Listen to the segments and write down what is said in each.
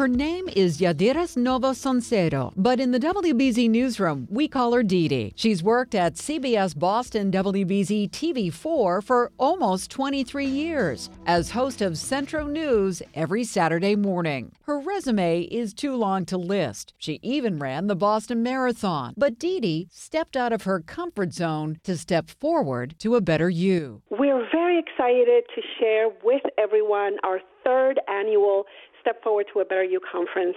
Her name is Yadires Nova-Salcedo, but in the WBZ newsroom, we call her Dee Dee. She's worked at CBS Boston WBZ TV4 for almost 23 years as host of Centro News every Saturday morning. Her resume is too long to list. She even ran the Boston Marathon. But Dee Dee stepped out of her comfort zone to step forward to a better you. We're very excited to share with everyone our third annual Step Forward to a Better You conference.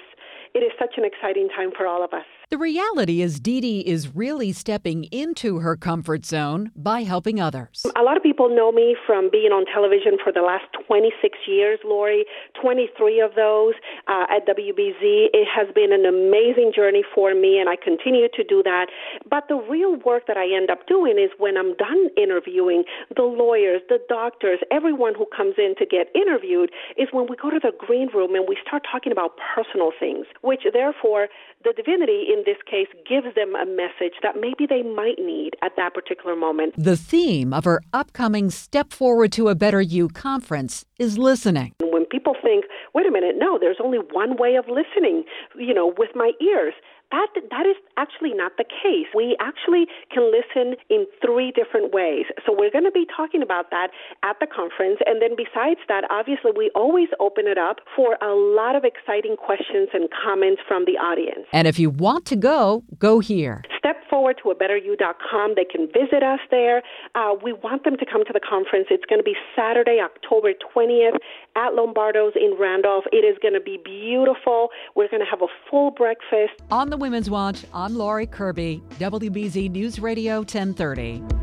It is such an exciting time for all of us. The reality is Dee Dee is really stepping into her comfort zone by helping others. A lot of people know me from being on television for the last 26 years, Laurie, 23 of those uh, at WBZ. It has been an amazing journey for me, and I continue to do that. But the real work that I end up doing is when I'm done interviewing the lawyers, the doctors, everyone who comes in to get interviewed, is when we go to the green room and we start talking about personal things, which therefore the divinity in this case gives them a message that maybe they might need at that particular moment. The theme of her upcoming Step Forward to a Better You conference is listening. When people think, wait a minute, no, there's only one way of listening, you know, with my ears that that is actually not the case. We actually can listen in three different ways. So we're going to be talking about that at the conference and then besides that, obviously we always open it up for a lot of exciting questions and comments from the audience. And if you want to go, go here. Step forward to a betteryou.com. They can visit us there. Uh, we want them to come to the conference. It's going to be Saturday, October 20th at Lombardo's in Randolph. It is going to be beautiful. We're going to have a full breakfast. On the Women's Watch, I'm Laurie Kirby, WBZ News Radio 1030.